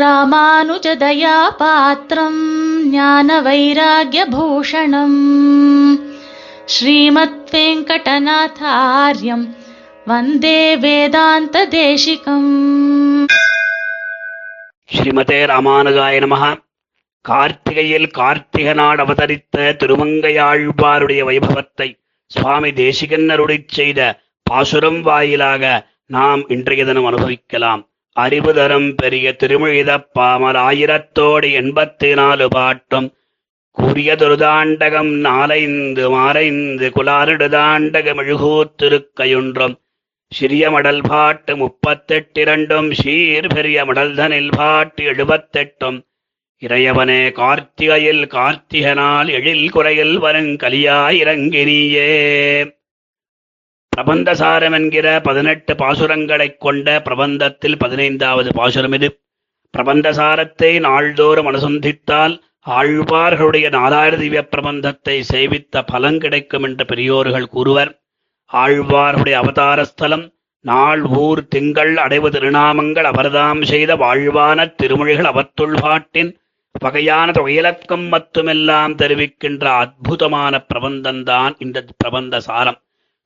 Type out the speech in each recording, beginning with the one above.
ராமானுஜதயா பாத்திரம் ஞான வைராகியபூஷணம் ஸ்ரீமத் வெங்கடநாதாரியம் வந்தே வேதாந்த தேசிகம் ஸ்ரீமதே ராமானுஜாய நமக கார்த்திகையில் கார்த்திக நாள் அவதரித்த திருமங்கையாழ்வாருடைய வைபவத்தை சுவாமி தேசிகன் அருளை செய்த பாசுரம் வாயிலாக நாம் இன்றைய தினம் அனுபவிக்கலாம். அறிவு தரும் பெரிய திருமொழித ஆயிரத்தோடு எண்பத்தி நாலு பாட்டும். கூறிய துருதாண்டகம் நாலைந்து மாறைந்து குலாரிடுதாண்டகம் எழுகூத்திருக்கையொன்றும் சிறிய மடல் பாட்டு முப்பத்தெட்டிரண்டும் சீர் பெரிய மடல்தனில் பாட்டு எழுபத்தெட்டும். இறையவனே கார்த்திகையில் கார்த்திகனால் எழில் குறையில் வருங்கலியாய் இறங்கினியே. பிரபந்தசாரம் என்கிற பதினெட்டு பாசுரங்களைக் கொண்ட பிரபந்தத்தில் பதினைந்தாவது பாசுரம் இது. பிரபந்தசாரத்தை நாள்தோறும் அனுசந்தித்தால் ஆழ்வார்களுடைய நாலாயிர திவ்ய பிரபந்தத்தை சேவித்த பலன் கிடைக்கும் என்று பெரியோர்கள் கூறுவர். ஆழ்வார்களுடைய அவதார ஸ்தலம் நாள் ஊர் திங்கள் அடைவு திருநாமங்கள் அவர்தாம் செய்த வாழ்வான திருமொழிகள் அவத்துள் பாட்டின் வகையான தொகையிலக்கம் மட்டுமெல்லாம் தெரிவிக்கின்ற அற்புதமான பிரபந்தம்தான் இந்த பிரபந்த சாரம்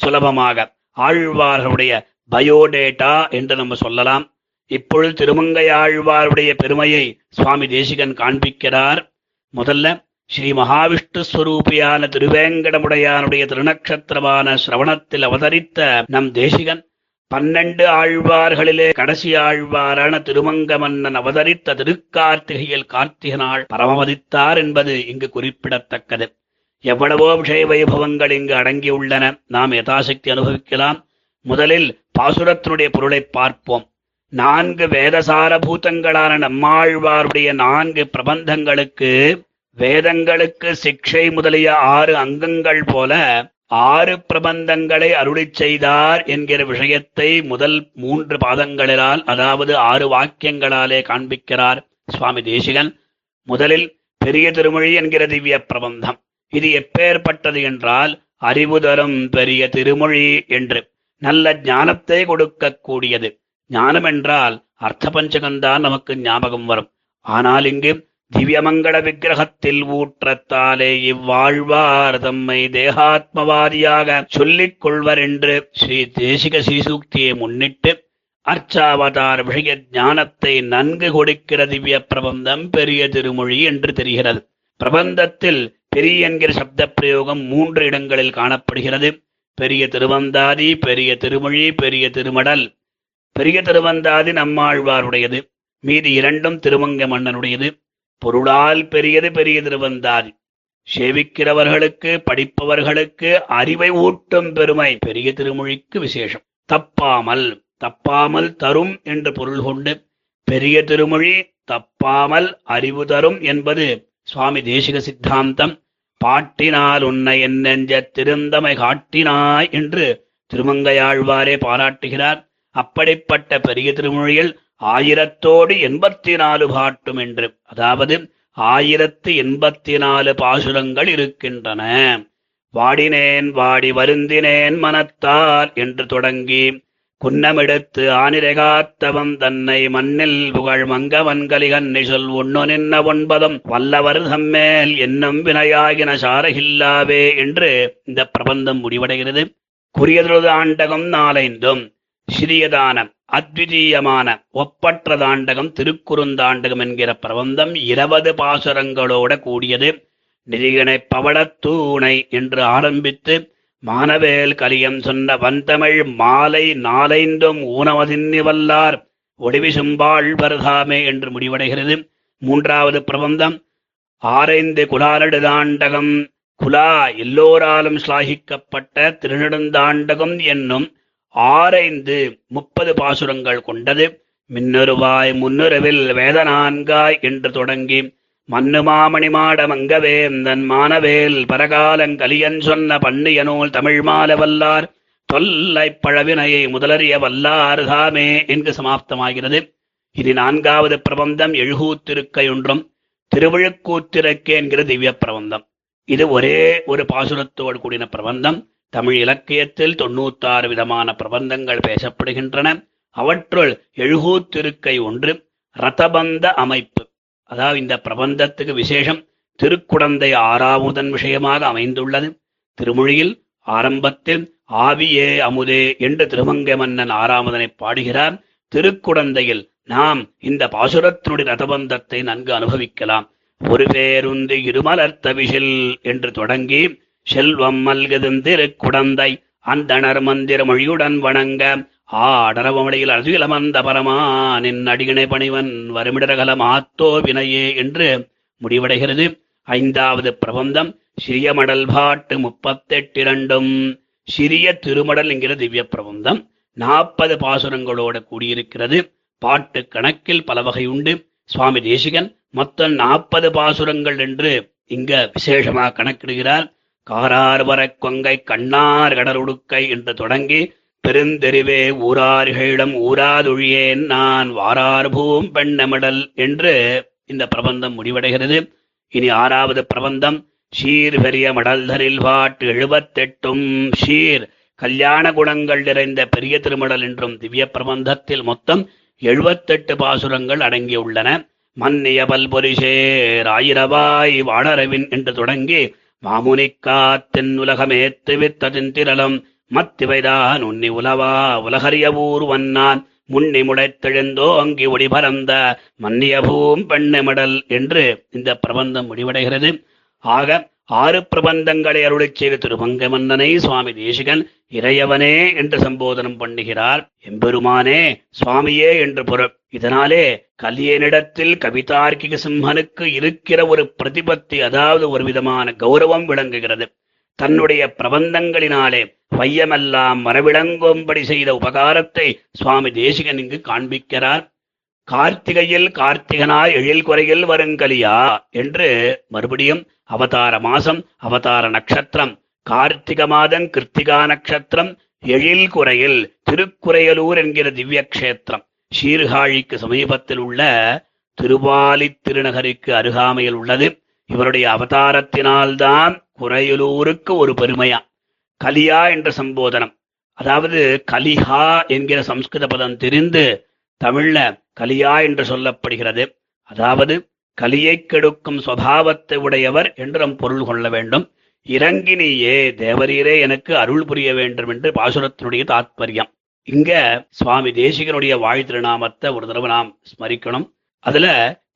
சுலபமாக. ஆழ்வார்களுடைய பயோடேட்டா என்று நம்ம சொல்லலாம். இப்பொழுது திருமங்கை ஆழ்வாருடைய பெருமையை சுவாமி தேசிகன் காண்பிக்கிறார். முதல்ல ஸ்ரீ மகாவிஷ்ணு ஸ்வரூபியான திருவேங்கடமுடையானுடைய திருநக்ஷத்திரமான சிரவணத்தில் அவதரித்த நம் தேசிகன் பன்னெண்டு ஆழ்வார்களிலே கடைசி ஆழ்வாரான திருமங்க மன்னன் அவதரித்த திருக்கார்த்திகையில் கார்த்திகனால் பரமவதித்தார் என்பது இங்கு குறிப்பிடத்தக்கது. எவ்வளவோ விஷய வைபவங்கள் இங்கு அடங்கியுள்ளன. நாம் யதாசக்தி அனுபவிக்கலாம். முதலில் பாசுரத்தினுடைய பொருளை பார்ப்போம். நான்கு வேதசார பூதங்களான நம்மாழ்வாருடைய நான்கு பிரபந்தங்களுக்கு வேதங்களுக்கு சிக்ஷை முதலிய ஆறு அங்கங்கள் போல ஆறு பிரபந்தங்களை அருளிச் செய்தார் என்கிற விஷயத்தை முதல் மூன்று பாதங்களிலால் அதாவது ஆறு வாக்கியங்களாலே காண்பிக்கிறார் சுவாமி தேசிகன். முதலில் பெரிய திருமொழி என்கிற திவ்ய பிரபந்தம். இது எப்பேற்பட்டது என்றால் அறிவு தரும் பெரிய திருமொழி என்று நல்ல ஞானத்தை கொடுக்கக்கூடியது. ஞானம் என்றால் அர்த்த பஞ்சகம்தான் நமக்கு ஞாபகம் வரும். ஆனால் இங்கு திவ்யமங்கள விக்கிரகத்தில் ஊற்றத்தாலே இவ்வாழ்வார் தம்மை தேகாத்மவாதியாக சொல்லிக் கொள்வர் என்று ஸ்ரீ தேசிக ஸ்ரீசூக்தியை முன்னிட்டு அர்ச்சாவதார் விஷய ஞானத்தை நன்கு கொடுக்கிற திவ்ய பிரபந்தம் பெரிய திருமொழி என்று தெரிகிறது. பிரபந்தத்தில் பெரிய என்கிற சப்த பிரயோகம் மூன்று இடங்களில் காணப்படுகிறது. பெரிய திருவந்தாதி பெரிய திருமொழி பெரிய திருமடல். பெரிய திருவந்தாதி நம்மாழ்வாருடையது. மீதி இரண்டும் திருமங்க மன்னனுடையது. பொருளால் பெரியது பெரிய திருவந்தாதி. சேவிக்கிறவர்களுக்கு படிப்பவர்களுக்கு அறிவை ஊட்டும் பெருமை பெரிய திருமொழிக்கு விசேஷம். தப்பாமல் தப்பாமல் தரும் என்று பொருள் கொண்டு பெரிய திருமொழி தப்பாமல் அறிவு தரும் என்பது சுவாமி தேசிக சித்தாந்தம். பாட்டினால் உன்னை என் நெஞ்ச திருந்தமை காட்டினாய் என்று திருமங்கையாழ்வாரே பாராட்டுகிறார். அப்படிப்பட்ட பெரிய திருமொழியில் ஆயிரத்தோடு எண்பத்தி நாலு பாட்டும் என்று. அதாவது ஆயிரத்து எண்பத்தி நாலு பாசுரங்கள் இருக்கின்றன. வாடினேன் வாடி வருந்தினேன் மனத்தார் என்று தொடங்கி குன்னமிடத்து ஆனிரைகாத்தவம் தன்னை மண்ணில் புகழ் மங்கவன்கலிகன்னை சொல் ஒண்ணு நின்ன ஒன்பதும் வல்லவர் தம்மேல் என்னும் வினையாகின சாரகில்லாவே என்று இந்த பிரபந்தம் முடிவடைகிறது. குறியதொரு ஆண்டகம் நாளைந்தும் சிறியதான அத்விதீயமான ஒப்பற்ற தாண்டகம் திருக்குறுந்தாண்டகம் என்கிற பிரபந்தம் இருபது பாசுரங்களோட கூடியது. நிதிகனை பவளத்தூணை என்று ஆரம்பித்து மானவேல் கலியம் சொன்ன வந்தமிழ் மாலை நாளைந்தும் ஊனவதின்னி வல்லார் ஒடிவி என்று முடிவடைகிறது. மூன்றாவது பிரபந்தம் ஆரைந்து குலாலெடுதாண்டகம் குலா எல்லோராலும் ஸ்லாகிக்கப்பட்ட திருநெடுந்தாண்டகம் என்னும் ஆரைந்து முப்பது பாசுரங்கள் கொண்டது. மின்னொருவாய் முன்னுறவில் வேதநான்காய் என்று தொடங்கி மன்னு மாமணி மாட மங்கவேந்தன் மானவேல் பரகாலங்கலியன் சொன்ன பண்ணிய நூல் தமிழ் மால வல்லார் தொல்லை பழவினையை முதலறிய வல்லார் தாமே என்று சமாப்தமாகிறது. இது நான்காவது பிரபந்தம் எழுகூத்திருக்கை ஒன்றும் திருவிழுக்கூத்திருக்கை என்கிற திவ்ய பிரபந்தம். இது ஒரே ஒரு பாசுரத்தோடு கூடின பிரபந்தம். தமிழ் இலக்கியத்தில் தொண்ணூத்தாறு விதமான பிரபந்தங்கள் பேசப்படுகின்றன. அவற்றுள் எழுகூத்திருக்கை ஒன்று ரதபந்த அமைப்பு. அதாவது இந்த பிரபந்தத்துக்கு விசேஷம் திருக்குடந்தை ஆறாமுதன் விஷயமாக அமைந்துள்ளது. திருமொழியில் ஆரம்பத்தில் ஆவியே அமுதே என்று திருமங்கை மன்னன் ஆறாமுதனை பாடுகிறார். திருக்குடந்தையில் நாம் இந்த பாசுரத்தினுடைய ரதபந்தத்தை நன்கு அனுபவிக்கலாம். ஒரு பேருந்து இருமலர்த்த என்று தொடங்கி செல்வம் மல்கதும் திருக்குடந்தை அந்தணர் மந்திர மொழியுடன் வணங்க ஆடரவமடையில் அசுகிலமந்த பரமானின் அடிகணை பணிவன் வருமிடரகலம் ஆத்தோ வினையே என்று முடிவடைகிறது. ஐந்தாவது பிரபந்தம் சிறிய மடல் பாட்டு முப்பத்தெட்டு இரண்டும் சிறிய திருமடல் என்கிற திவ்ய பிரபந்தம் நாற்பது பாசுரங்களோட கூடியிருக்கிறது. பாட்டு கணக்கில் பல வகை உண்டு. சுவாமி தேசிகன் மொத்தம் நாற்பது பாசுரங்கள் என்று இங்க விசேஷமாக கணக்கிடுகிறார். காரார் வர கொங்கை கண்ணார் கடலுடுக்கை என்று தொடங்கி பெருந்தெருவே ஊரார்களிடம் ஊராதொழியேன் நான் வாரார்பூம் பெண்ணமிடல் என்று இந்த பிரபந்தம் முடிவடைகிறது. இனி ஆறாவது பிரபந்தம் ஷீர் பெரிய மடல்தரில் பாட்டு எழுபத்தெட்டும் ஷீர். கல்யாண குணங்கள் நிறைந்த பெரிய திருமடல் என்றும் திவ்ய பிரபந்தத்தில் மொத்தம் எழுபத்தெட்டு பாசுரங்கள் அடங்கியுள்ளன மன்னிய பல்பொரிசேர் ஆயிரவாய் வாணரவின் என்று தொடங்கி மாமுனிக்காத்தின் உலகமேத்து வித்ததின் திரளம் மத்திவைதான் உன்னி உலவா உலகரியவூர் வன்னான் முன்னி முடைத்தெழுந்தோ அங்கி ஒடி பரந்த மன்னிய பூம் என்று இந்த பிரபந்தம் முடிவடைகிறது. ஆக ஆறு பிரபந்தங்களை அருளிச் செய்த திருமங்க மன்னனை சுவாமி தேசிகன் இறையவனே என்று சம்போதனம் பண்ணுகிறார். எம்பெருமானே சுவாமியே என்று பொருள். இதனாலே கலியனிடத்தில் கவிதார்க்கிக சிம்மனுக்கு இருக்கிற ஒரு பிரதிபத்தி அதாவது ஒரு விதமான கௌரவம் விளங்குகிறது. தன்னுடைய பிரபந்தங்களினாலே வையமெல்லாம் மரவிளங்கும்படி செய்த உபகாரத்தை சுவாமி தேசிகன் இங்கு காண்பிக்கிறார். கார்த்திகையில் கார்த்திகனாய் எழில் குறையில் வருங்கலியா என்று மறுபடியும் அவதார மாசம் அவதார நட்சத்திரம் கார்த்திக மாதம் கிருத்திகா நட்சத்திரம் எழில் குறையில் திருக்குறையலூர் என்கிற திவ்ய கஷேத்திரம் சீர்காழிக்கு சமீபத்தில் உள்ள திருவாலி திருநகருக்கு அருகாமையில் உள்ளது. இவருடைய அவதாரத்தினால்தான் குறையலூருக்கு ஒரு பெருமையா? கலியா என்ற சம்போதனம். அதாவது கலிஹா என்கிற சம்ஸ்கிருத பதம் தெரிந்து தமிழ்ல கலியா என்று சொல்லப்படுகிறது. அதாவது கலியை கெடுக்கும் சுவாவத்தை உடையவர் என்று நம் பொருள் கொள்ள வேண்டும். இறங்கினியே தேவரீரே எனக்கு அருள் புரிய வேண்டும் என்று பாசுரத்தினுடைய தாத்பரியம். இங்க சுவாமி தேசிகனுடைய வாழ் திருநாமத்தை ஒரு தடவை நாம் ஸ்மரிக்கணும். அதுல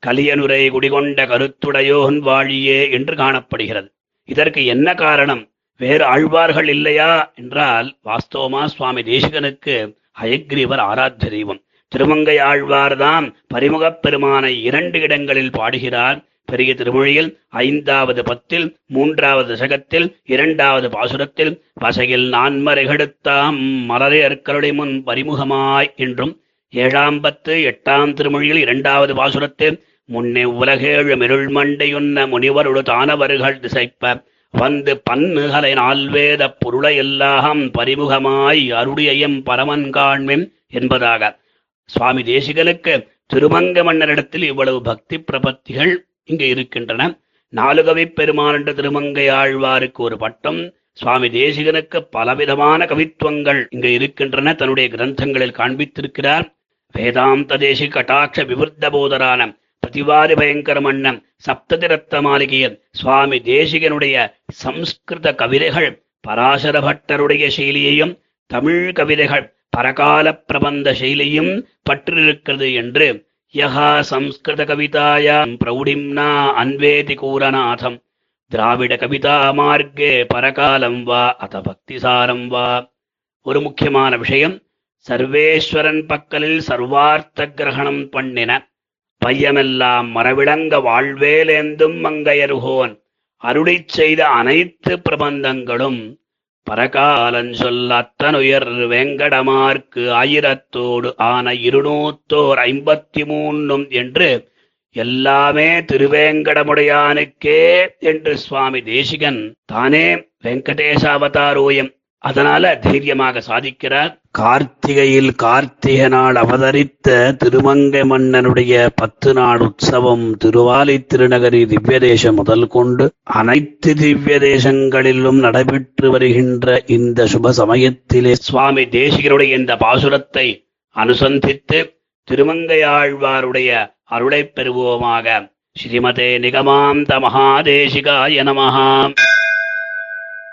கலியனுரை குடிகொண்ட கருத்துடையோன் வாழியே என்று காணப்படுகிறது. இதற்கு என்ன காரணம்? வேறு ஆழ்வார்கள் இல்லையா? என்றால் வாஸ்தவமா சுவாமி தேசிகனுக்கு ஹயக்ரீவர் ஆராத்திய தெய்வம். திருமங்கை ஆழ்வார்தான் பரிமுகப் பெருமானை இரண்டு இடங்களில் பாடுகிறார். பெரிய திருமொழியில் ஐந்தாவது பத்தில் மூன்றாவது சகத்தில் இரண்டாவது பாசுரத்தில் வசையில் நான்மறைகெடுத்தாம் மலரை முன் பரிமுகமாய் என்றும் ஏழாம் பத்து எட்டாம் திருமொழியில் இரண்டாவது பாசுரத்தில் முன்னே உலகேழு மெருள் மண்டையுன்ன முனிவருடு தானவர்கள் திசைப்ப வந்து பன்னுகலை நால்வேத பொருளை எல்லாம் பரிமுகமாய் அருடையம் பரமன் காண்மென் என்பதாக. சுவாமி தேசிகனுக்கு திருமங்க மன்னரிடத்தில் இவ்வளவு பக்தி பிரபத்திகள் இங்கு இருக்கின்றன. நாலுகவி பெருமான் என்ற திருமங்கை ஆழ்வாருக்கு ஒரு பட்டம் சுவாமி தேசிகனுக்கு பலவிதமான கவித்துவங்கள் இங்கு இருக்கின்றன தன்னுடைய கிரந்தங்களில் காண்பித்திருக்கிறார். வேதாந்த தேசி கட்டாட்ச விவருத்த போதரான பிரதிவாரி பயங்கர மன்னன் சப்ததி ரத்த மாளிகையில் சுவாமி தேசிகனுடைய சம்ஸ்கிருத கவிதைகள் பராசர பட்டருடைய செயலியையும் தமிழ் கவிதைகள் பரகால பிரபந்த செயலியும் பற்றிருக்கிறது என்று யகா சம்ஸ்கிருத கவிதாயாம் பிரௌடிம்னா அன்வேதி கூரநாதம் திராவிட கவிதா மார்க்கே பரகாலம் வா அத பக்திசாரம் வா ஒரு முக்கியமான விஷயம் சர்வேஸ்வரன் பக்கலில் சர்வார்த்த கிரகணம் பண்ணின பையமெல்லாம் மரவிளங்க வாழ்வேலேந்தும் மங்கையருகோன். அருளி செய்த அனைத்து பிரபந்தங்களும் பரகாலன் சொல் அத்தனுயர் வேங்கடமார்க்கு ஆயிரத்தோடு ஆன இருநூத்தோர் ஐம்பத்தி மூன்றும் என்று எல்லாமே திருவேங்கடமுடையானுக்கே என்று சுவாமி தேசிகன் தானே வெங்கடேச அவதாரோயம் அதனால தைரியமாக சாதிக்கிறார். கார்த்திகையில் கார்த்திகை நாள் அவதரித்த திருமங்கை மன்னனுடைய பத்து நாள் உற்சவம் திருவாலி திருநகரி திவ்ய தேசம் முதல் கொண்டு அனைத்து திவ்ய தேசங்களிலும் நடைபெற்று வருகின்ற இந்த சுப சமயத்திலே சுவாமி தேசிகனுடைய இந்த பாசுரத்தை அனுசந்தித்து திருமங்கையாழ்வாருடைய அருளைப் பெறுவோமாக. ஸ்ரீமதே நிகமாந்த மகாதேசிகாய நமஹாம்.